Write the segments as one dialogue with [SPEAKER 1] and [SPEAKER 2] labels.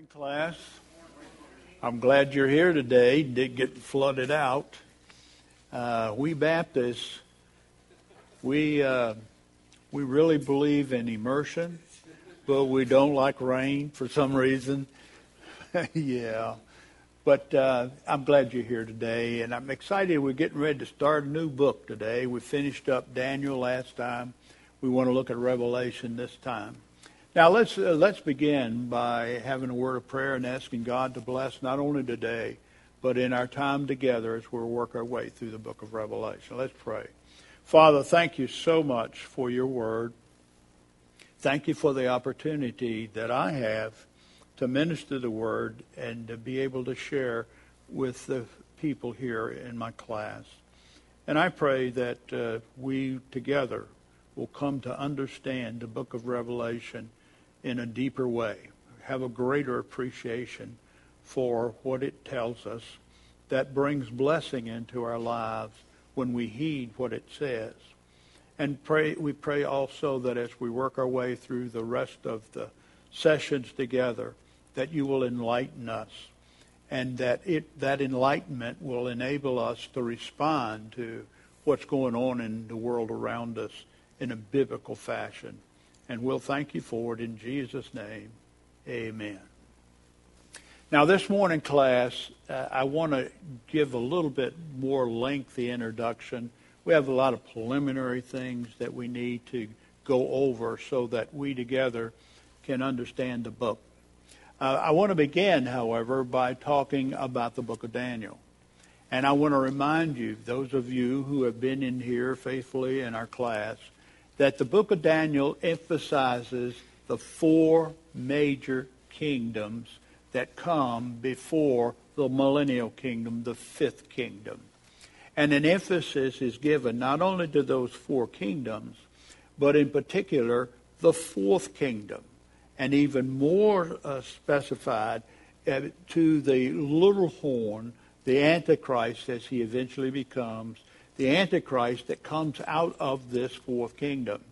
[SPEAKER 1] morning, class. I'm glad you're here today. Did get flooded out. Uh, we Baptists, we uh, we really believe in immersion, but we don't like rain for some reason. yeah, but uh, I'm glad you're here today, and I'm excited. We're getting ready to start a new book today. We finished up Daniel last time. We want to look at Revelation this time. Now let's uh, let's begin by having a word of prayer and asking God to bless not only today, but in our time together as we work our way through the book of Revelation. Let's pray. Father, thank you so much for your word. Thank you for the opportunity that I have to minister the word and to be able to share with the people here in my class. And I pray that uh, we together will come to understand the book of Revelation in a deeper way, have a greater appreciation for what it tells us that brings blessing into our lives when we heed what it says. And pray, we pray also that as we work our way through the rest of the sessions together, that you will enlighten us and that it, that enlightenment will enable us to respond to what's going on in the world around us in a biblical fashion. And we'll thank you for it in Jesus' name. Amen. Now, this morning class, uh, I want to give a little bit more lengthy introduction. We have a lot of preliminary things that we need to go over so that we together can understand the book. Uh, I want to begin, however, by talking about the book of Daniel. And I want to remind you, those of you who have been in here faithfully in our class, that the book of Daniel emphasizes the four major kingdoms that come before the millennial kingdom, the fifth kingdom. And an emphasis is given not only to those four kingdoms, but in particular the fourth kingdom, and even more uh, specified uh, to the little horn, the Antichrist as he eventually becomes, the Antichrist that comes out of this fourth kingdom.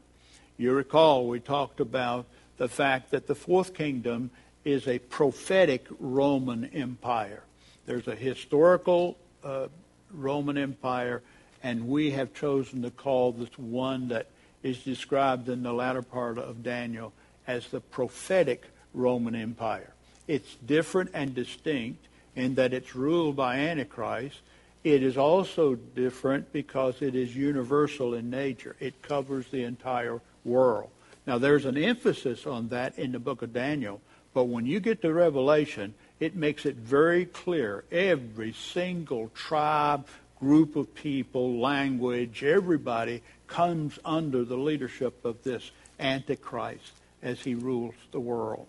[SPEAKER 1] You recall we talked about the fact that the fourth kingdom is a prophetic Roman Empire. There's a historical uh, Roman Empire, and we have chosen to call this one that is described in the latter part of Daniel as the prophetic Roman Empire. It's different and distinct in that it's ruled by Antichrist, it is also different because it is universal in nature. It covers the entire world. Now, there's an emphasis on that in the book of Daniel, but when you get to Revelation, it makes it very clear. Every single tribe, group of people, language, everybody comes under the leadership of this Antichrist as he rules the world.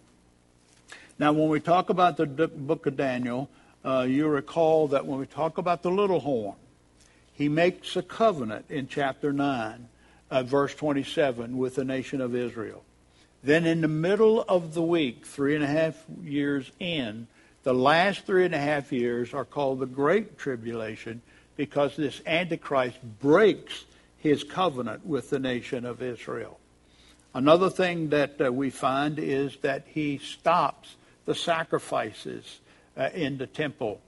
[SPEAKER 1] Now, when we talk about the book of Daniel, uh, you recall that when we talk about the little horn, he makes a covenant in chapter 9, uh, verse 27, with the nation of Israel. Then in the middle of the week, three and a half years in, the last three and a half years are called the Great Tribulation because this Antichrist breaks his covenant with the nation of Israel. Another thing that uh, we find is that he stops the sacrifices uh, in the temple.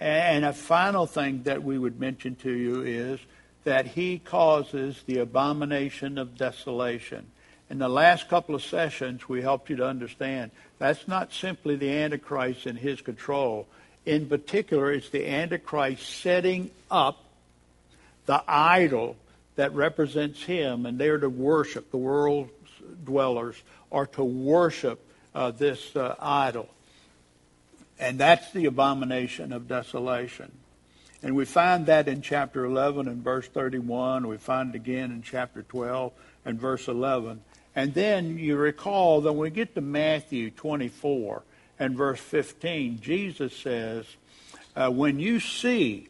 [SPEAKER 1] And a final thing that we would mention to you is that he causes the abomination of desolation. In the last couple of sessions, we helped you to understand that's not simply the Antichrist and his control. In particular, it's the Antichrist setting up the idol that represents him, and they're to worship, the world's dwellers are to worship uh, this uh, idol. And that's the abomination of desolation. And we find that in chapter 11 and verse 31. We find it again in chapter 12 and verse 11. And then you recall that when we get to Matthew 24 and verse 15, Jesus says, uh, When you see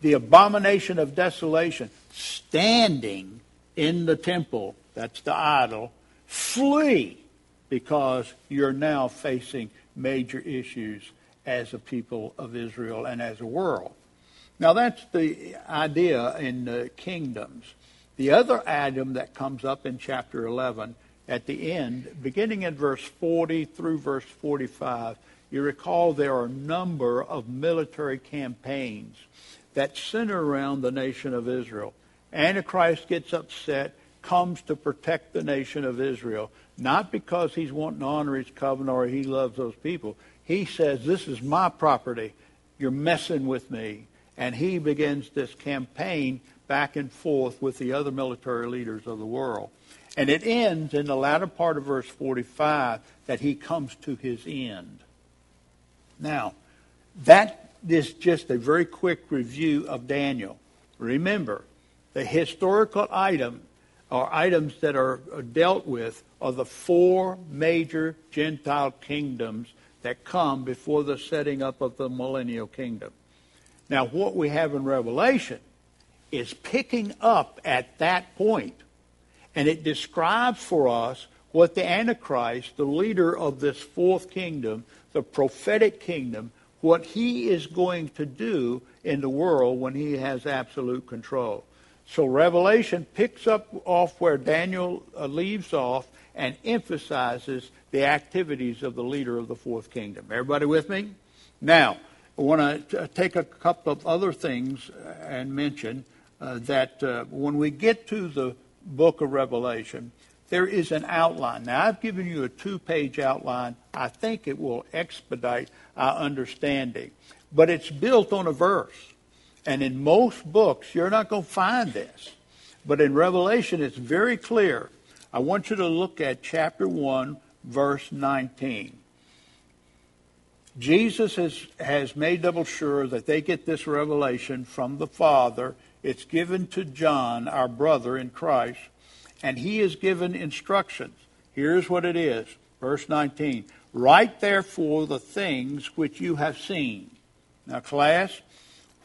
[SPEAKER 1] the abomination of desolation standing in the temple, that's the idol, flee because you're now facing major issues as a people of Israel and as a world. Now, that's the idea in the kingdoms. The other item that comes up in chapter 11 at the end, beginning in verse 40 through verse 45, you recall there are a number of military campaigns that center around the nation of Israel. Antichrist gets upset, comes to protect the nation of Israel, not because he's wanting to honor his covenant or he loves those people. He says, This is my property. You're messing with me. And he begins this campaign back and forth with the other military leaders of the world. And it ends in the latter part of verse 45 that he comes to his end. Now, that is just a very quick review of Daniel. Remember, the historical item or items that are dealt with are the four major Gentile kingdoms that come before the setting up of the millennial kingdom. Now, what we have in Revelation is picking up at that point, and it describes for us what the Antichrist, the leader of this fourth kingdom, the prophetic kingdom, what he is going to do in the world when he has absolute control. So Revelation picks up off where Daniel uh, leaves off and emphasizes the activities of the leader of the fourth kingdom. Everybody with me? Now, I want to take a couple of other things and mention uh, that uh, when we get to the book of Revelation, there is an outline. Now, I've given you a two page outline. I think it will expedite our understanding. But it's built on a verse. And in most books, you're not going to find this. But in Revelation, it's very clear. I want you to look at chapter 1, verse 19. Jesus has, has made double sure that they get this revelation from the Father. It's given to John, our brother in Christ, and he is given instructions. Here's what it is. Verse 19. Write therefore the things which you have seen. Now, class,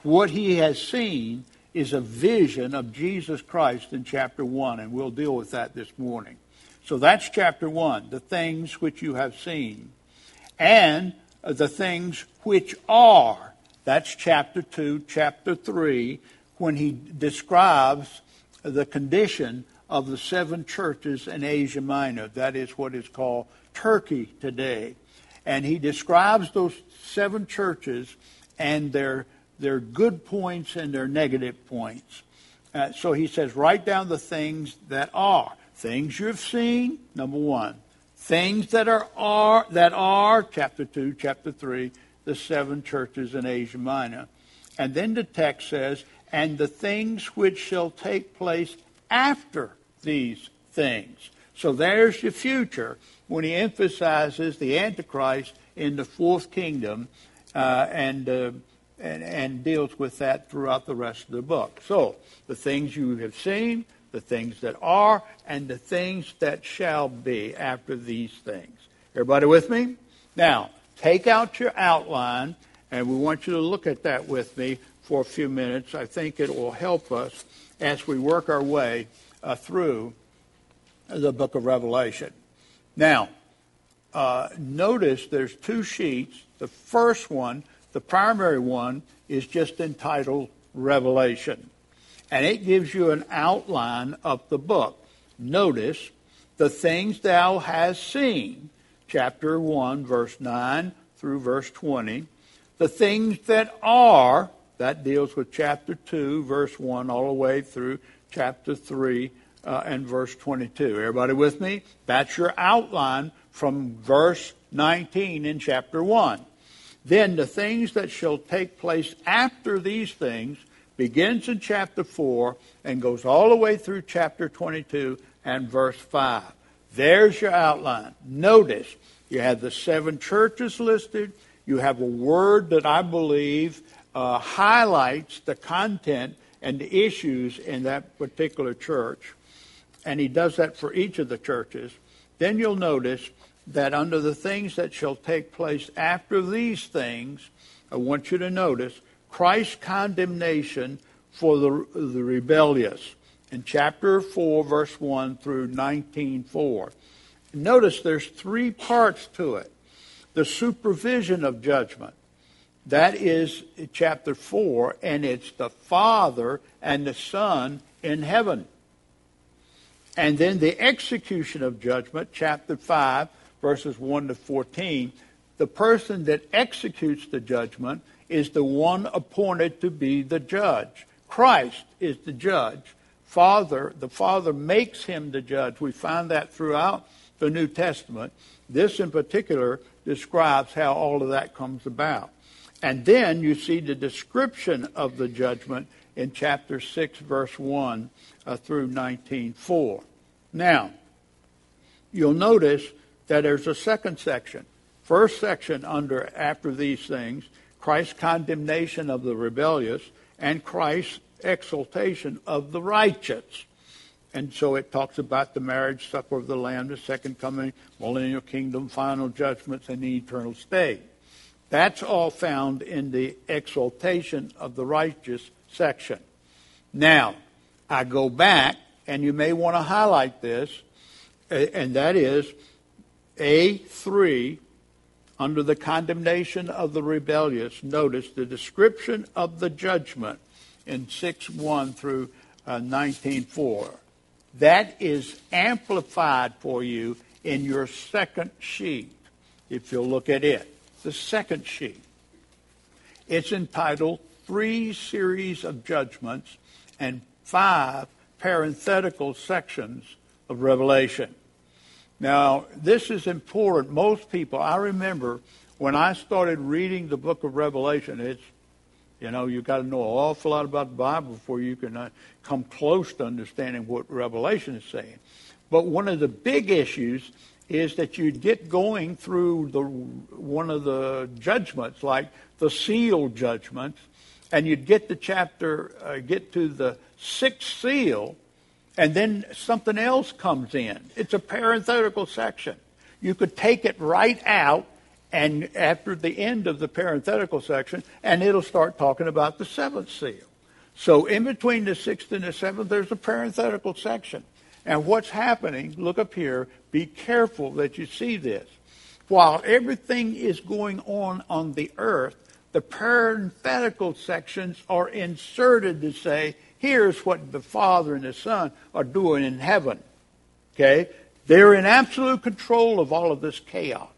[SPEAKER 1] what he has seen is a vision of Jesus Christ in chapter 1, and we'll deal with that this morning. So that's chapter 1, the things which you have seen. And uh, the things which are. That's chapter 2, chapter 3, when he describes the condition of the seven churches in Asia Minor. That is what is called Turkey today. And he describes those seven churches and their, their good points and their negative points. Uh, so he says, write down the things that are. Things you've seen, number one. Things that are, are that are, chapter 2, chapter 3, the seven churches in Asia Minor. And then the text says, and the things which shall take place after these things. So there's the future when he emphasizes the Antichrist in the fourth kingdom uh, and, uh, and, and deals with that throughout the rest of the book. So the things you have seen, the things that are, and the things that shall be after these things. Everybody with me? Now, take out your outline, and we want you to look at that with me for a few minutes. I think it will help us as we work our way uh, through the book of Revelation. Now, uh, notice there's two sheets. The first one, the primary one, is just entitled Revelation and it gives you an outline of the book. Notice the things thou hast seen, chapter 1, verse 9 through verse 20. The things that are, that deals with chapter 2, verse 1, all the way through chapter 3 uh, and verse 22. Everybody with me? That's your outline from verse 19 in chapter 1. Then the things that shall take place after these things begins in chapter 4 and goes all the way through chapter 22 and verse 5. There's your outline. Notice you have the seven churches listed. You have a word that I believe uh, highlights the content and the issues in that particular church. And he does that for each of the churches. Then you'll notice that under the things that shall take place after these things, I want you to notice Christ's condemnation for the, the rebellious in chapter 4, verse 1 through 19:4. Notice there's three parts to it. The supervision of judgment. That is chapter 4, and it's the Father and the Son in heaven. And then the execution of judgment, chapter 5, verses 1 to 14. The person that executes the judgment is the one appointed to be the judge. Christ is the judge. Father, the Father makes him the judge. We find that throughout the New Testament. This in particular describes how all of that comes about. And then you see the description of the judgment in chapter 6, verse 1 uh, through 19.4. Now, you'll notice that there's a second section. First section under after these things, Christ's condemnation of the rebellious and Christ's exaltation of the righteous. And so it talks about the marriage supper of the Lamb, the second coming, millennial kingdom, final judgments, and the eternal state. That's all found in the exaltation of the righteous section. Now, I go back, and you may want to highlight this, and that is A3 under the condemnation of the rebellious. Notice the description of the judgment in 6 1 through uh, 19 4. That is amplified for you in your second sheet, if you'll look at it. The second sheet. It's entitled Three Series of Judgments and Five Parenthetical Sections of Revelation. Now, this is important. Most people, I remember when I started reading the book of Revelation, it's you know, you've got to know an awful lot about the Bible before you can uh, come close to understanding what Revelation is saying. But one of the big issues is that you get going through the one of the judgments, like the seal judgments, and you'd get the chapter, uh, get to the sixth seal, and then something else comes in. It's a parenthetical section. You could take it right out and after the end of the parenthetical section, and it'll start talking about the seventh seal. So in between the sixth and the seventh, there's a parenthetical section. And what's happening, look up here, be careful that you see this. While everything is going on on the earth, the parenthetical sections are inserted to say, here's what the Father and the Son are doing in heaven. Okay? They're in absolute control of all of this chaos.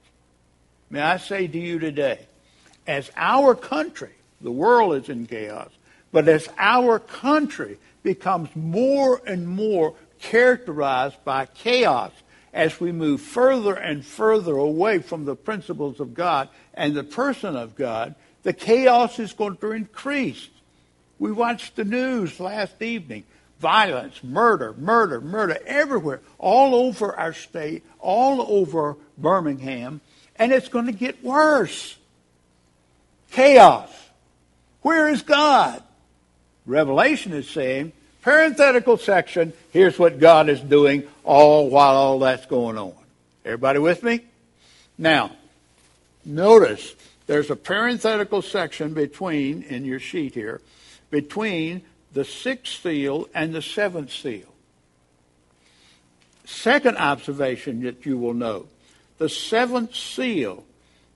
[SPEAKER 1] May I say to you today, as our country, the world is in chaos, but as our country becomes more and more characterized by chaos as we move further and further away from the principles of God and the person of God, the chaos is going to increase. We watched the news last evening. Violence, murder, murder, murder everywhere, all over our state, all over Birmingham. And it's going to get worse. Chaos. Where is God? Revelation is saying, parenthetical section, here's what God is doing all while all that's going on. Everybody with me? Now, notice there's a parenthetical section between, in your sheet here, between the sixth seal and the seventh seal. Second observation that you will note the seventh seal,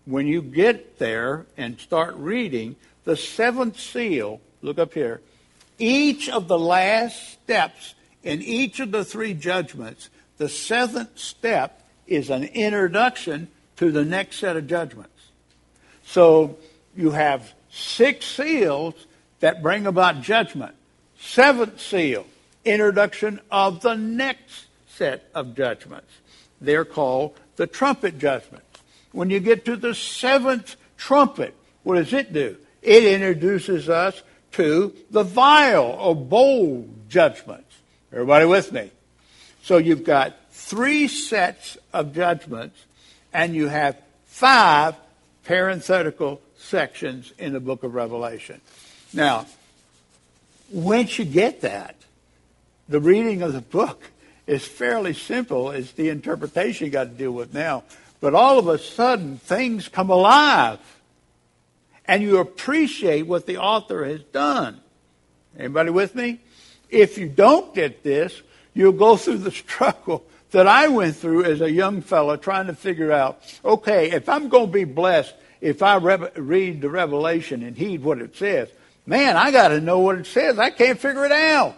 [SPEAKER 1] when you get there and start reading, the seventh seal, look up here, each of the last steps in each of the three judgments, the seventh step is an introduction to the next set of judgments. So you have six seals that bring about judgment. Seventh seal, introduction of the next set of judgments. They're called the trumpet judgments. When you get to the seventh trumpet, what does it do? It introduces us to the vial or bowl judgments. Everybody with me? So you've got three sets of judgments, and you have five parenthetical sections in the book of Revelation. Now, once you get that, the reading of the book is fairly simple. It's the interpretation you got to deal with now. But all of a sudden, things come alive. And you appreciate what the author has done. Anybody with me? If you don't get this, you'll go through the struggle that I went through as a young fellow trying to figure out, okay, if I'm going to be blessed, if I re- read the Revelation and heed what it says, man, I got to know what it says. I can't figure it out.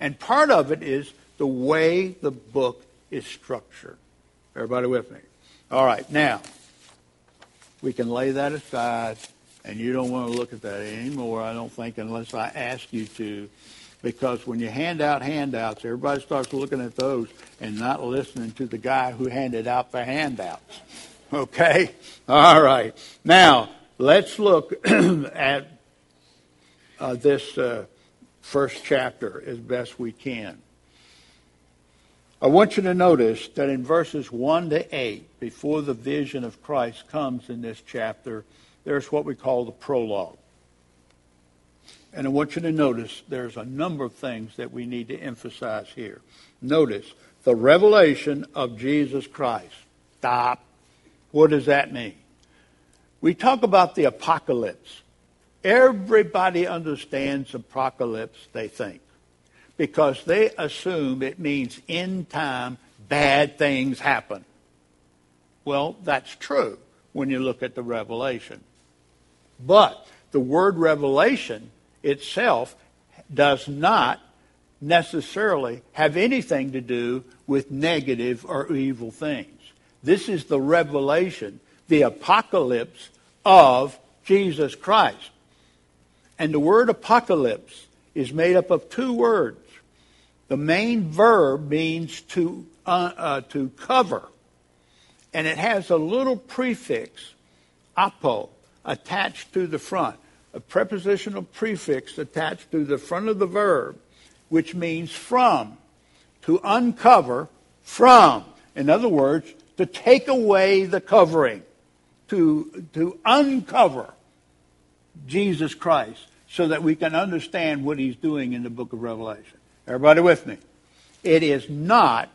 [SPEAKER 1] And part of it is the way the book is structured. Everybody with me? All right, now, we can lay that aside, and you don't want to look at that anymore, I don't think, unless I ask you to. Because when you hand out handouts, everybody starts looking at those and not listening to the guy who handed out the handouts. Okay? All right. Now, let's look at uh, this uh, first chapter as best we can. I want you to notice that in verses 1 to 8, before the vision of Christ comes in this chapter, there's what we call the prologue. And I want you to notice there's a number of things that we need to emphasize here. Notice the revelation of Jesus Christ. Stop. What does that mean? We talk about the apocalypse. Everybody understands apocalypse, they think, because they assume it means in time bad things happen. Well, that's true when you look at the revelation. But the word revelation itself does not necessarily have anything to do with negative or evil things. This is the revelation, the apocalypse of Jesus Christ. And the word apocalypse is made up of two words. The main verb means to, uh, uh, to cover, and it has a little prefix, apo, attached to the front, a prepositional prefix attached to the front of the verb, which means from, to uncover, from. In other words, to take away the covering, to, to uncover Jesus Christ so that we can understand what he's doing in the book of Revelation. Everybody with me? It is not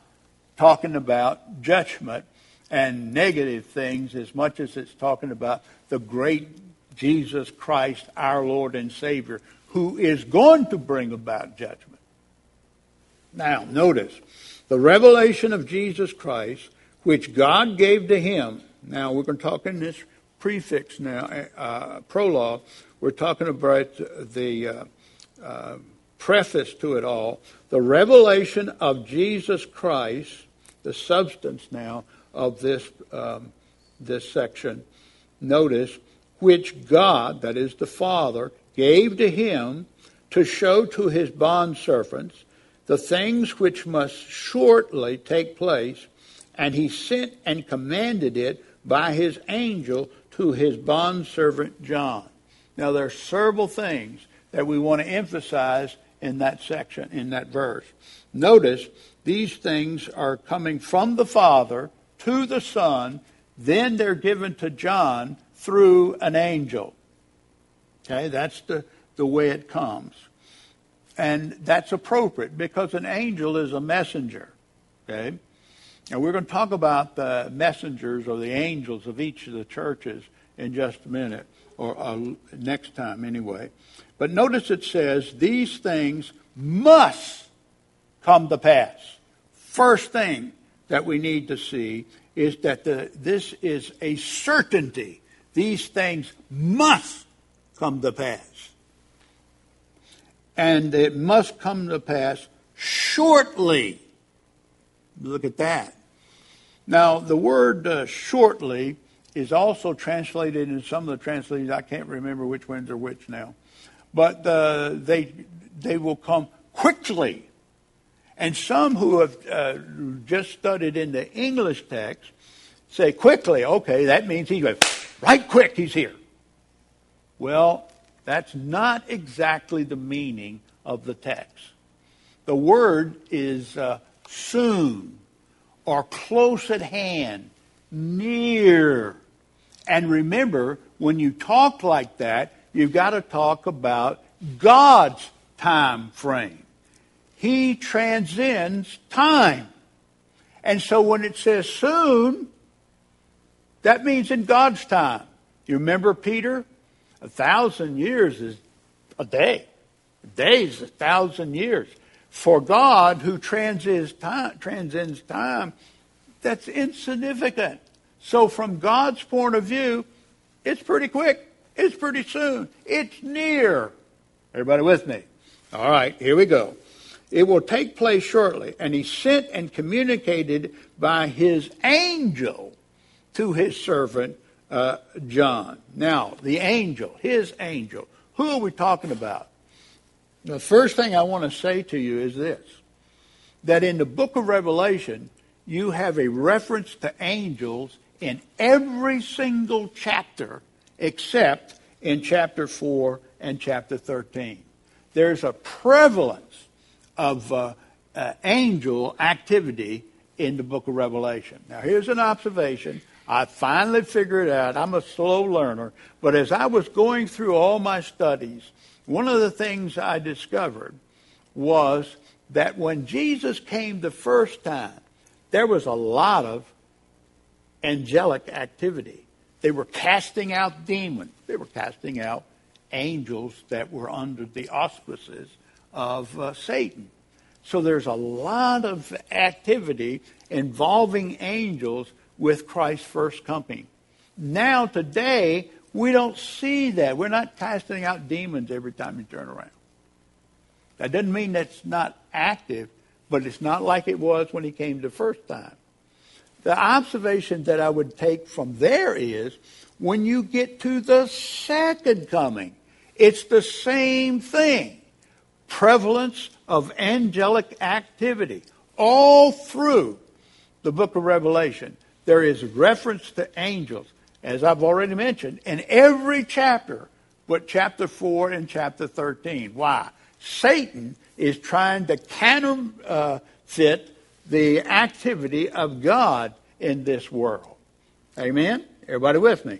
[SPEAKER 1] talking about judgment and negative things as much as it's talking about the great Jesus Christ, our Lord and Savior, who is going to bring about judgment. Now, notice the revelation of Jesus Christ, which God gave to him. Now, we're going to talk in this prefix now, uh, prologue. We're talking about the uh, uh, preface to it all. The revelation of Jesus Christ, the substance now of this, um, this section. Notice, which God, that is the Father, gave to him to show to his bondservants the things which must shortly take place, and he sent and commanded it by his angel to his bondservant John. Now, there are several things that we want to emphasize in that section, in that verse. Notice these things are coming from the Father to the Son, then they're given to John through an angel. Okay, that's the, the way it comes. And that's appropriate because an angel is a messenger. Okay? And we're going to talk about the messengers or the angels of each of the churches in just a minute, or uh, next time anyway. But notice it says, these things must come to pass. First thing that we need to see is that the, this is a certainty. These things must come to pass and it must come to pass shortly. Look at that. Now, the word uh, shortly is also translated in some of the translations. I can't remember which ones are which now. But uh, they, they will come quickly. And some who have uh, just studied in the English text say quickly, okay, that means he's right quick, he's here. Well, that's not exactly the meaning of the text. The word is uh, soon or close at hand, near. And remember, when you talk like that, you've got to talk about God's time frame. He transcends time. And so when it says soon, that means in God's time. You remember Peter? A thousand years is a day. A day is a thousand years. For God, who transcends time, transcends time, that's insignificant. So from God's point of view, it's pretty quick. It's pretty soon. It's near. Everybody with me? All right, here we go. It will take place shortly. And he sent and communicated by his angel to his servant uh, John. Now, the angel, his angel, who are we talking about? The first thing I want to say to you is this that in the book of Revelation, you have a reference to angels in every single chapter except in chapter 4 and chapter 13. There's a prevalence of uh, uh, angel activity in the book of Revelation. Now, here's an observation. I finally figured out, I'm a slow learner, but as I was going through all my studies, one of the things I discovered was that when Jesus came the first time, there was a lot of angelic activity. They were casting out demons. They were casting out angels that were under the auspices of uh, Satan. So there's a lot of activity involving angels with Christ's first coming. Now, today, we don't see that. We're not casting out demons every time you turn around. That doesn't mean that's not active, but it's not like it was when he came the first time. The observation that I would take from there is when you get to the second coming, it's the same thing. Prevalence of angelic activity. All through the book of Revelation, there is reference to angels as I've already mentioned, in every chapter but chapter 4 and chapter 13. Why? Satan is trying to counterfeit the activity of God in this world. Amen? Everybody with me?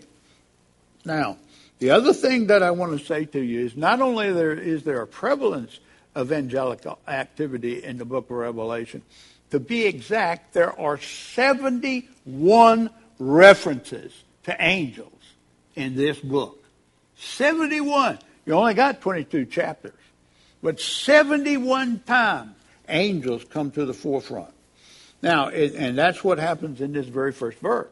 [SPEAKER 1] Now, the other thing that I want to say to you is not only there is there a prevalence of angelic activity in the book of Revelation, to be exact, there are 71 references to angels in this book. 71. You only got 22 chapters. But 71 times angels come to the forefront. Now, and that's what happens in this very first verse.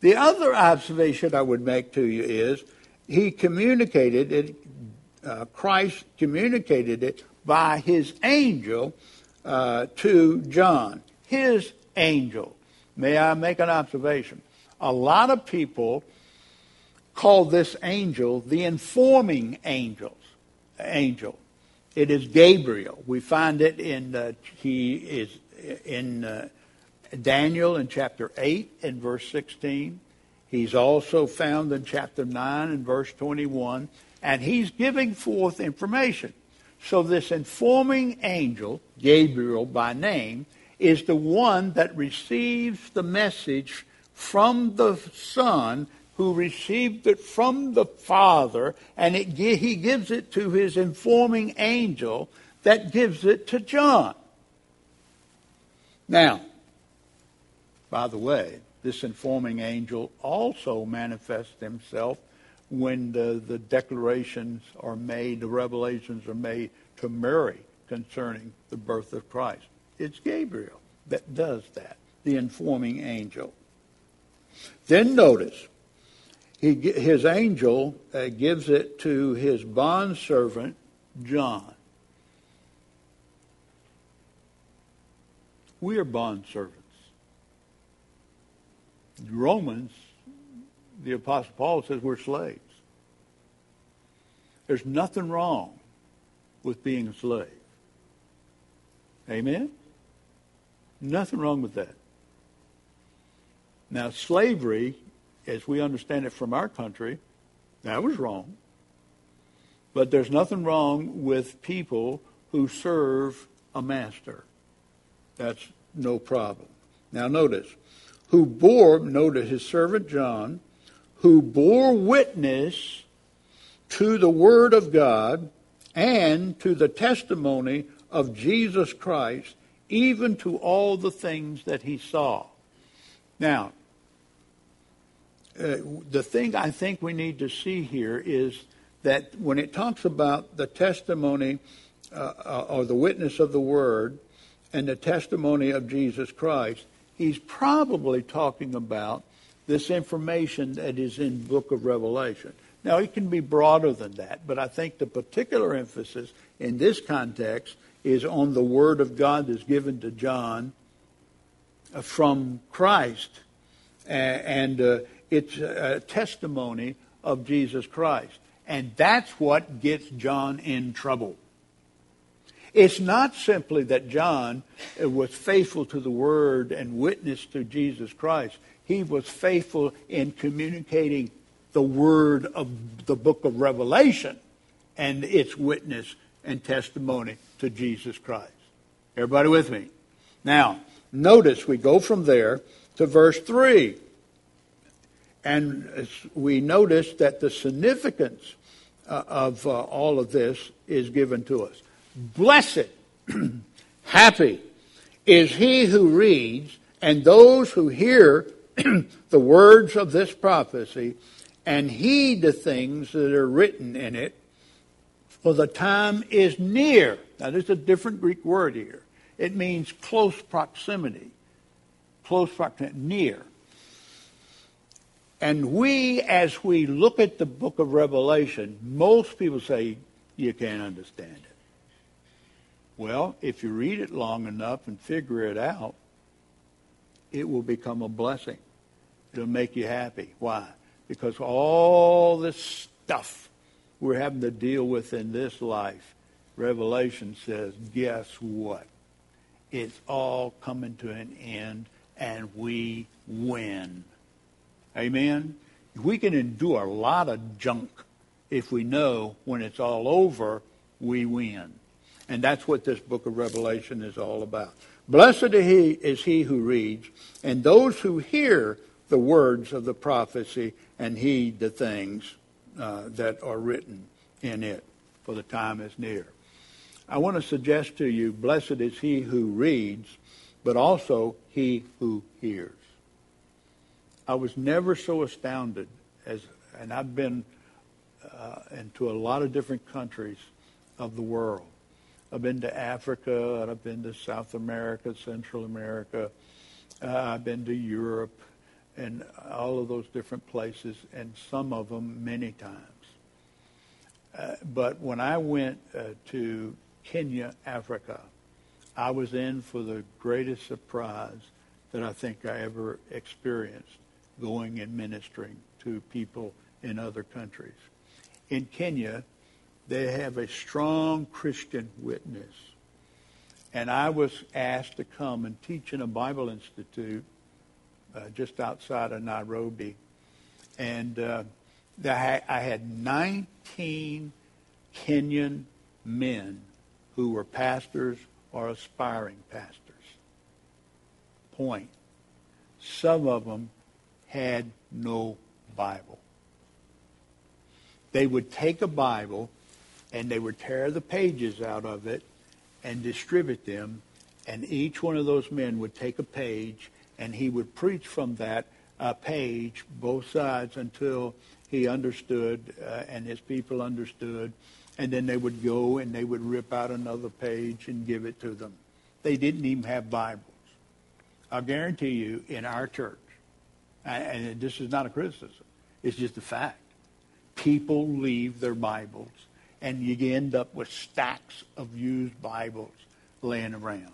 [SPEAKER 1] The other observation I would make to you is he communicated it, uh, Christ communicated it by his angel uh, to John. His angel. May I make an observation? A lot of people call this angel the informing angels, angel. It is Gabriel. We find it in uh, he is in uh, Daniel in chapter 8 and verse 16. He's also found in chapter 9 and verse 21 and he's giving forth information. So this informing angel, Gabriel by name, is the one that receives the message from the Son who received it from the Father, and it, he gives it to his informing angel that gives it to John. Now, by the way, this informing angel also manifests himself when the, the declarations are made, the revelations are made to Mary concerning the birth of Christ. It's Gabriel that does that, the informing angel. Then notice, he, his angel uh, gives it to his bondservant, John. We are bondservants. Romans, the Apostle Paul says we're slaves. There's nothing wrong with being a slave. Amen? Nothing wrong with that. Now, slavery, as we understand it from our country, that was wrong. But there's nothing wrong with people who serve a master. That's no problem. Now, notice, who bore, notice his servant John, who bore witness to the Word of God and to the testimony of Jesus Christ, even to all the things that he saw. Now, uh, the thing I think we need to see here is that when it talks about the testimony uh, uh, or the witness of the Word and the testimony of Jesus Christ, he's probably talking about this information that is in book of Revelation. Now, it can be broader than that, but I think the particular emphasis in this context is on the Word of God that's given to John uh, from Christ. And it's a testimony of Jesus Christ. And that's what gets John in trouble. It's not simply that John uh, was faithful to the Word and witness to Jesus Christ. He was faithful in communicating the Word of the book of Revelation and its witness and testimony to Jesus Christ. Everybody with me? Now, notice we go from there to verse 3. And we notice that the significance uh, of uh, all of this is given to us. Blessed, happy is he who reads and those who hear the words of this prophecy and heed the things that are written in it, for the time is near. Now, there's a different Greek word here. It means close proximity. Close proximity, near. And we, as we look at the book of Revelation, most people say, you can't understand it. Well, if you read it long enough and figure it out, it will become a blessing. It'll make you happy. Why? Because all this stuff we're having to deal with in this life, Revelation says, guess what? It's all coming to an end and we win. Amen? We can endure a lot of junk if we know when it's all over, we win. And that's what this book of Revelation is all about. Blessed is he who reads, and those who hear the words of the prophecy and heed the things uh, that are written in it, for the time is near. I want to suggest to you, blessed is he who reads, but also he who hears. I was never so astounded as, and I've been uh, into a lot of different countries of the world. I've been to Africa, and I've been to South America, Central America. Uh, I've been to Europe, and all of those different places, and some of them many times. Uh, but when I went uh, to Kenya, Africa, I was in for the greatest surprise that I think I ever experienced going and ministering to people in other countries. In Kenya, they have a strong Christian witness. And I was asked to come and teach in a Bible institute uh, just outside of Nairobi. And uh, I had 19 Kenyan men who were pastors or aspiring pastors. Point. Some of them had no Bible. They would take a Bible and they would tear the pages out of it and distribute them, and each one of those men would take a page and he would preach from that uh, page, both sides, until he understood uh, and his people understood. And then they would go and they would rip out another page and give it to them. They didn't even have Bibles. I'll guarantee you, in our church, and this is not a criticism, it's just a fact. People leave their Bibles, and you end up with stacks of used Bibles laying around.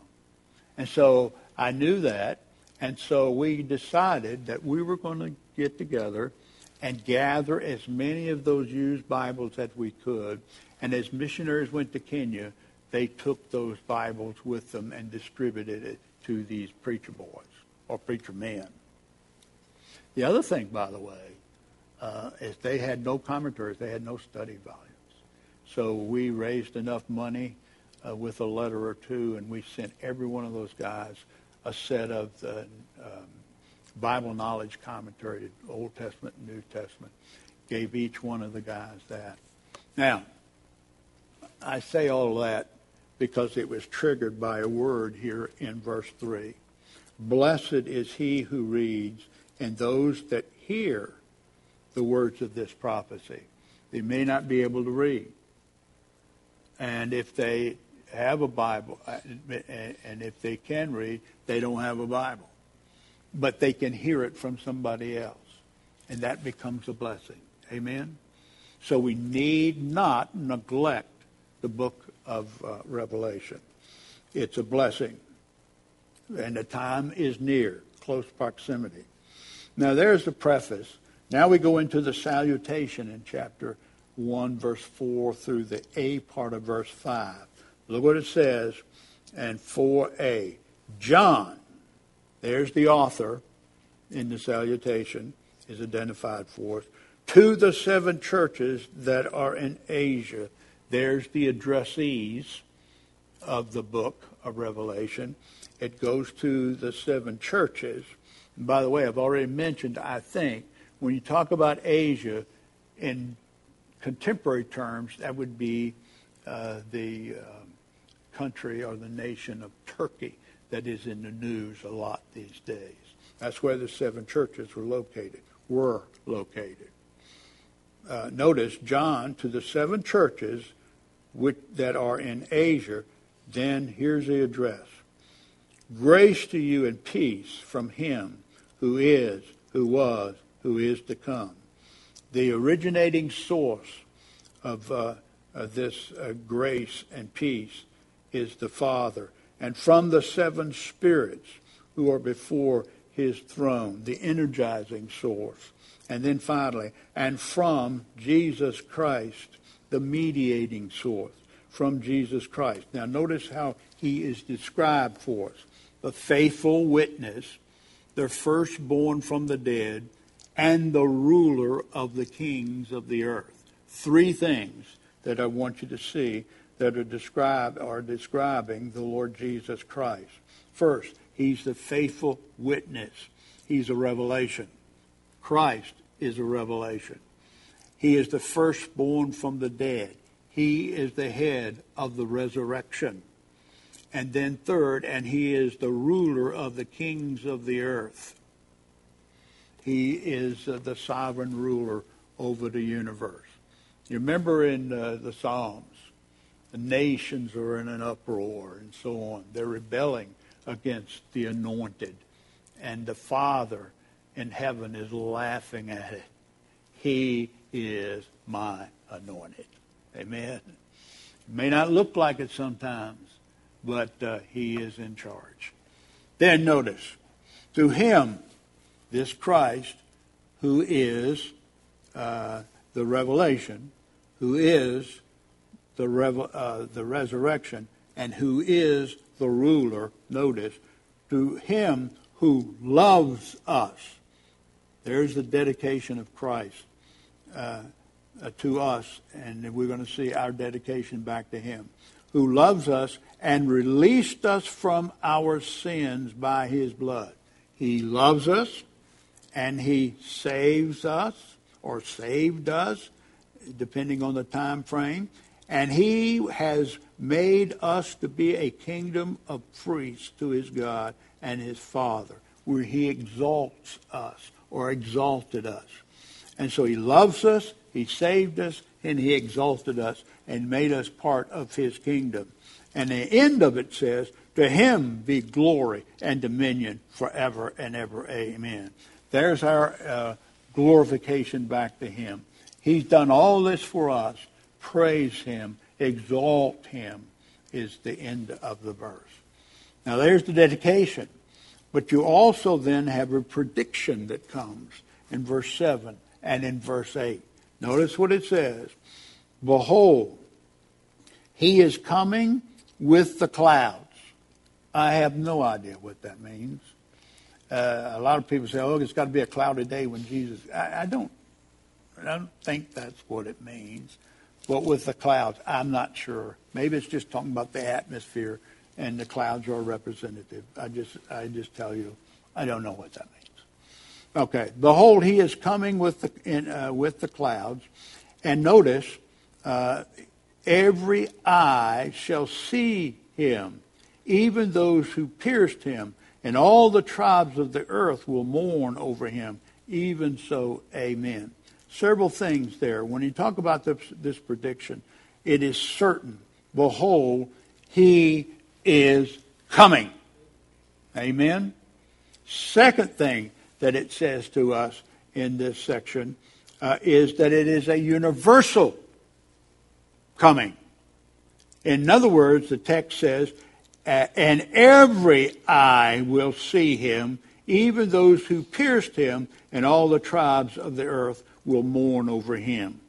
[SPEAKER 1] And so I knew that, and so we decided that we were going to get together and gather as many of those used Bibles as we could. And as missionaries went to Kenya, they took those Bibles with them and distributed it to these preacher boys or preacher men. The other thing, by the way, uh, is they had no commentaries. They had no study volumes. So we raised enough money uh, with a letter or two, and we sent every one of those guys a set of the um, Bible knowledge commentary, Old Testament and New Testament. Gave each one of the guys that. Now, I say all that because it was triggered by a word here in verse 3. Blessed is he who reads and those that hear the words of this prophecy. They may not be able to read. And if they have a Bible, uh, and if they can read, they don't have a Bible. But they can hear it from somebody else. And that becomes a blessing. Amen? So we need not neglect the book of uh, Revelation. It's a blessing. And the time is near, close proximity. Now, there's the preface. Now we go into the salutation in chapter 1, verse 4 through the A part of verse 5. Look what it says, and 4a. John, there's the author in the salutation, is identified for us. To the seven churches that are in Asia, there's the addressees of the book of Revelation. It goes to the seven churches. And by the way, I've already mentioned, I think, when you talk about Asia in contemporary terms, that would be uh, the uh, country or the nation of Turkey that is in the news a lot these days. That's where the seven churches were located, were located. Uh, notice John to the seven churches which, that are in Asia, then here's the address. Grace to you and peace from him who is, who was, who is to come. The originating source of, uh, of this uh, grace and peace is the Father. And from the seven spirits who are before his throne, the energizing source. And then finally, and from Jesus Christ, the mediating source. From Jesus Christ. Now, notice how he is described for us the faithful witness, the firstborn from the dead, and the ruler of the kings of the earth. Three things that I want you to see that are described are describing the Lord Jesus Christ. First, he's the faithful witness. He's a revelation. Christ is a revelation. He is the firstborn from the dead. He is the head of the resurrection. And then third, and he is the ruler of the kings of the earth. He is uh, the sovereign ruler over the universe. You remember in uh, the Psalms, the nations are in an uproar and so on. They're rebelling against the anointed. And the Father in heaven is laughing at it. He is my anointed. Amen. It may not look like it sometimes, but uh, he is in charge. Then notice, to him, this Christ, who is uh, the revelation, who is the, revel, uh, the resurrection, and who is the ruler, notice, to him who loves us. There's the dedication of Christ uh, uh, to us, and we're going to see our dedication back to him, who loves us and released us from our sins by his blood. He loves us, and he saves us, or saved us, depending on the time frame. And he has made us to be a kingdom of priests to his God and his Father, where he exalts us or exalted us. And so he loves us, he saved us, and he exalted us and made us part of his kingdom. And the end of it says, To him be glory and dominion forever and ever. Amen. There's our uh, glorification back to him. He's done all this for us praise him, exalt him, is the end of the verse. Now there's the dedication. But you also then have a prediction that comes in verse 7 and in verse 8. Notice what it says Behold, he is coming with the clouds. I have no idea what that means. Uh, a lot of people say, oh, it's got to be a cloudy day when Jesus. I, I, don't. I don't think that's what it means. But with the clouds, I'm not sure. Maybe it's just talking about the atmosphere, and the clouds are representative. I just, I just tell you, I don't know what that means. Okay, behold, he is coming with the in, uh, with the clouds, and notice, uh, every eye shall see him, even those who pierced him, and all the tribes of the earth will mourn over him. Even so, Amen several things there. When you talk about this, this prediction, it is certain. Behold, he is coming. Amen. Second thing that it says to us in this section uh, is that it is a universal coming. In other words, the text says and every eye will see him, even those who pierced him, and all the tribes of the earth will mourn over him.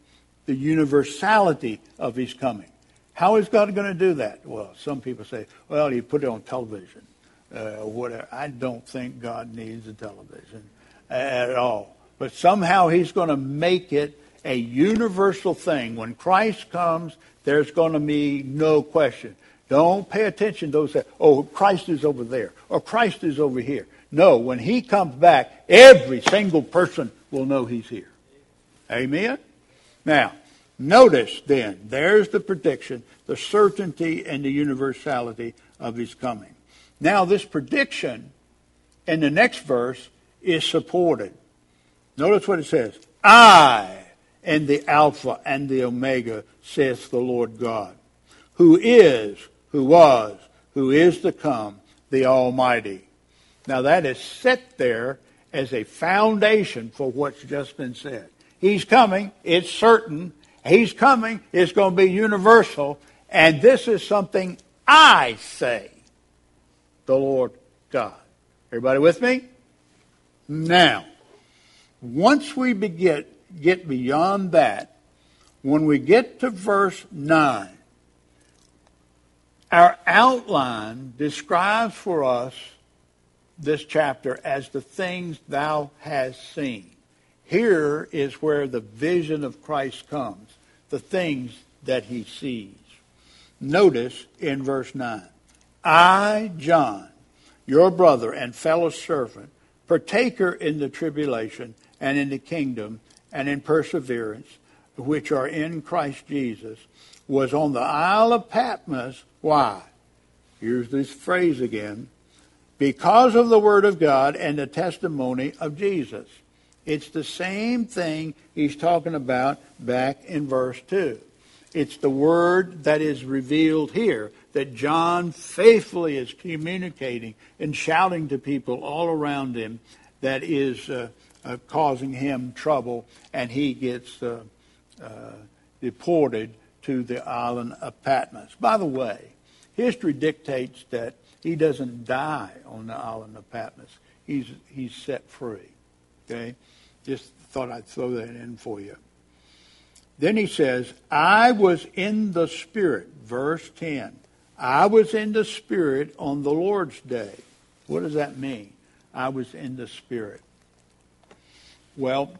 [SPEAKER 1] The universality of his coming. How is God going to do that? Well, some people say, well, he put it on television, uh, whatever. I don't think God needs a television at all. But somehow he's going to make it a universal thing. When Christ comes, there's going to be no question. Don't pay attention to those that, oh, Christ is over there, or Christ is over here. No, when he comes back, every single person will know he's here. Amen? Now, notice then, there's the prediction, the certainty and the universality of his coming. Now, this prediction in the next verse is supported. Notice what it says I am the Alpha and the Omega, says the Lord God, who is, who was, who is to come, the Almighty. Now, that is set there as a foundation for what's just been said. He's coming. It's certain. He's coming. It's going to be universal. And this is something I say, the Lord God. Everybody with me? Now, once we begin, get beyond that, when we get to verse 9, our outline describes for us this chapter as the things thou hast seen. Here is where the vision of Christ comes, the things that he sees. Notice in verse 9 I, John, your brother and fellow servant, partaker in the tribulation and in the kingdom and in perseverance, which are in Christ Jesus, was on the Isle of Patmos. Why? Here's this phrase again. Because of the Word of God and the testimony of Jesus. It's the same thing he's talking about back in verse 2. It's the Word that is revealed here that John faithfully is communicating and shouting to people all around him that is uh, uh, causing him trouble, and he gets uh, uh, deported to the island of Patmos. By the way, history dictates that he doesn't die on the island of Patmos. He's, he's set free. Okay? Just thought I'd throw that in for you. Then he says, I was in the Spirit, verse 10. I was in the Spirit on the Lord's day. What does that mean? I was in the Spirit. Well,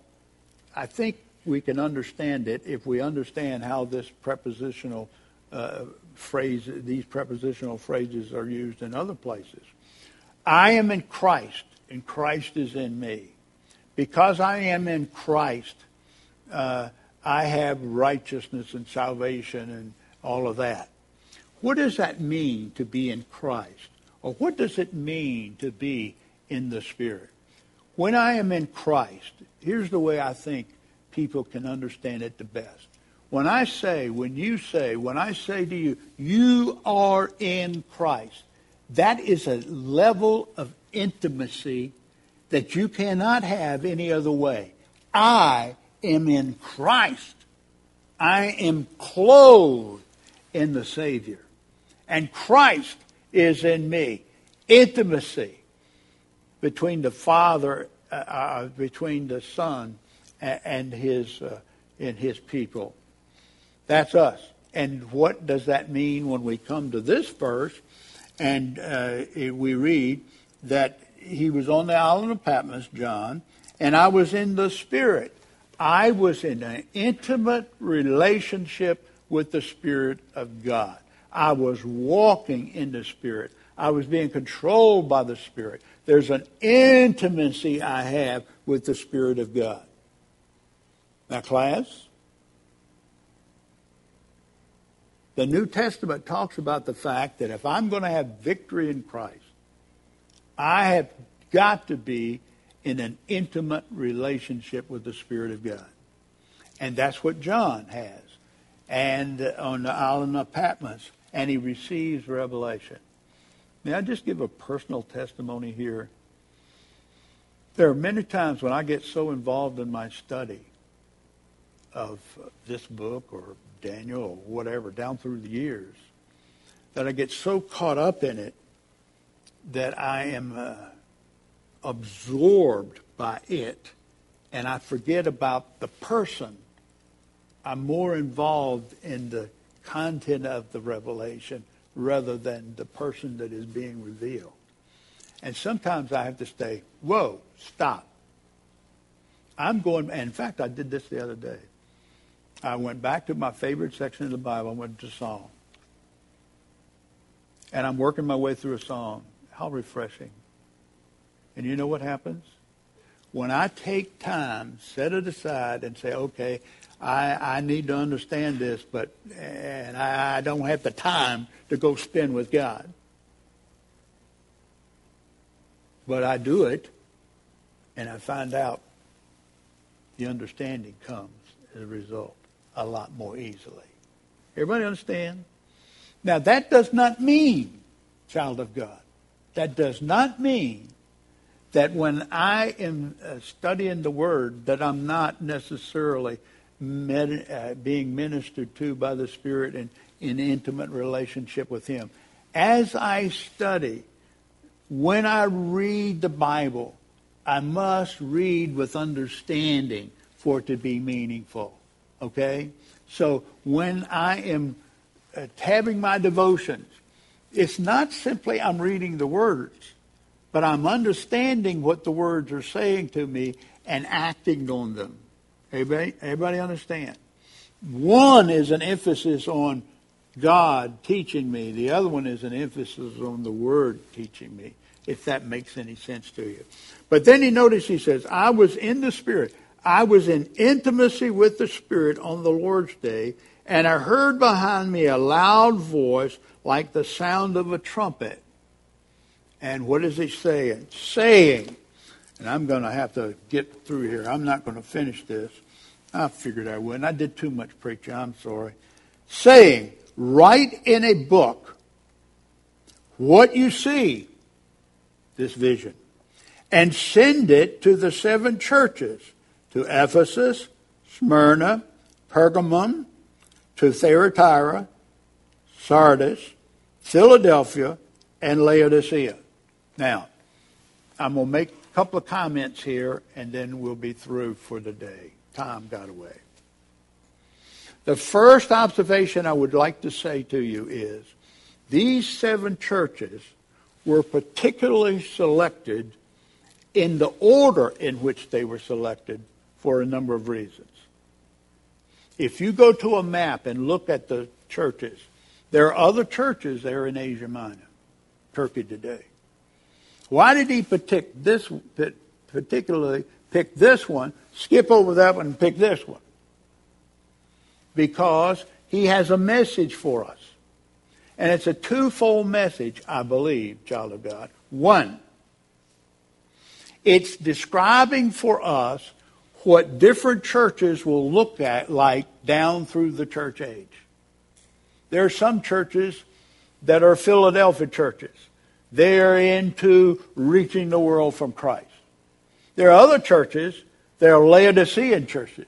[SPEAKER 1] I think we can understand it if we understand how this prepositional uh, phrase, these prepositional phrases are used in other places. I am in Christ, and Christ is in me. Because I am in Christ, uh, I have righteousness and salvation and all of that. What does that mean to be in Christ? Or what does it mean to be in the Spirit? When I am in Christ, here's the way I think people can understand it the best. When I say, when you say, when I say to you, you are in Christ, that is a level of intimacy that you cannot have any other way. I am in Christ. I am clothed in the Savior. And Christ is in me. Intimacy between the Father, uh, uh, between the Son and his, uh, and his people. That's us. And what does that mean when we come to this verse and uh, we read that he was on the island of Patmos, John, and I was in the Spirit. I was in an intimate relationship with the Spirit of God. I was walking in the Spirit. I was being controlled by the Spirit. There's an intimacy I have with the Spirit of God. Now, class, the New Testament talks about the fact that if I'm going to have victory in Christ, I have got to be in an intimate relationship with the Spirit of God. And that's what John has. And on the island of Patmos, and he receives revelation. May I just give a personal testimony here? There are many times when I get so involved in my study of this book or Daniel or whatever down through the years that I get so caught up in it that I am uh, absorbed by it and I forget about the person. I'm more involved in the content of the revelation rather than the person that is being revealed. And sometimes I have to say, whoa, stop. I'm going, in fact, I did this the other day. I went back to my favorite section of the Bible. I went to Psalm. And I'm working my way through a song. How refreshing. And you know what happens? When I take time, set it aside, and say, okay, I, I need to understand this, but and I, I don't have the time to go spend with God. But I do it, and I find out the understanding comes as a result a lot more easily. Everybody understand? Now, that does not mean, child of God, that does not mean that when I am uh, studying the Word, that I'm not necessarily med- uh, being ministered to by the Spirit and in intimate relationship with Him. As I study, when I read the Bible, I must read with understanding for it to be meaningful. Okay? So when I am uh, having my devotions, it's not simply I'm reading the words, but I'm understanding what the words are saying to me and acting on them. Everybody, everybody understand? One is an emphasis on God teaching me. The other one is an emphasis on the Word teaching me, if that makes any sense to you. But then he notice he says, I was in the Spirit. I was in intimacy with the Spirit on the Lord's day, and I heard behind me a loud voice like the sound of a trumpet. And what is he saying? Saying, and I'm going to have to get through here. I'm not going to finish this. I figured I wouldn't. I did too much preaching. I'm sorry. Saying, write in a book what you see, this vision, and send it to the seven churches to Ephesus, Smyrna, Pergamum, to Thyatira, Sardis, Philadelphia, and Laodicea. Now, I'm going to make couple of comments here, and then we'll be through for the day. Time got away. The first observation I would like to say to you is these seven churches were particularly selected in the order in which they were selected for a number of reasons. If you go to a map and look at the churches, there are other churches there in Asia Minor, Turkey today. Why did he pick this, particularly pick this one, skip over that one, and pick this one? Because he has a message for us. And it's a twofold message, I believe, child of God. One, it's describing for us what different churches will look at like down through the church age. There are some churches that are Philadelphia churches. They're into reaching the world from Christ. There are other churches that are Laodicean churches.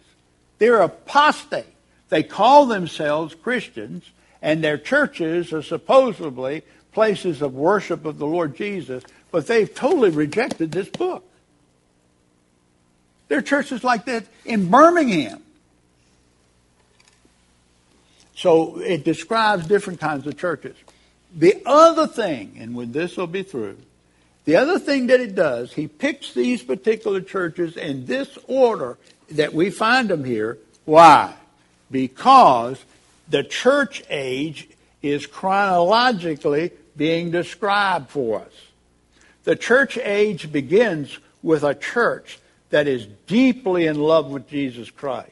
[SPEAKER 1] They're apostate. They call themselves Christians, and their churches are supposedly places of worship of the Lord Jesus, but they've totally rejected this book. There are churches like that in Birmingham. So it describes different kinds of churches. The other thing, and when this will be through, the other thing that it does, he picks these particular churches in this order that we find them here. Why? Because the church age is chronologically being described for us. The church age begins with a church that is deeply in love with Jesus Christ.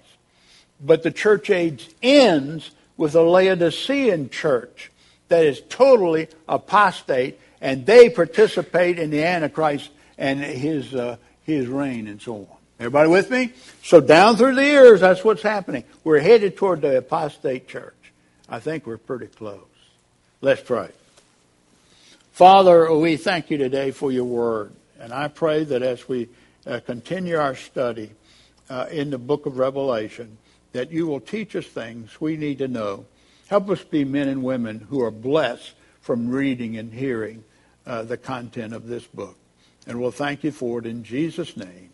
[SPEAKER 1] But the church age ends with a Laodicean church that is totally apostate, and they participate in the Antichrist and his, uh, his reign and so on. Everybody with me? So down through the years, that's what's happening. We're headed toward the apostate church. I think we're pretty close. Let's pray. Father, we thank you today for your word. And I pray that as we uh, continue our study uh, in the book of Revelation, that you will teach us things we need to know. Help us be men and women who are blessed from reading and hearing uh, the content of this book. And we'll thank you for it in Jesus' name.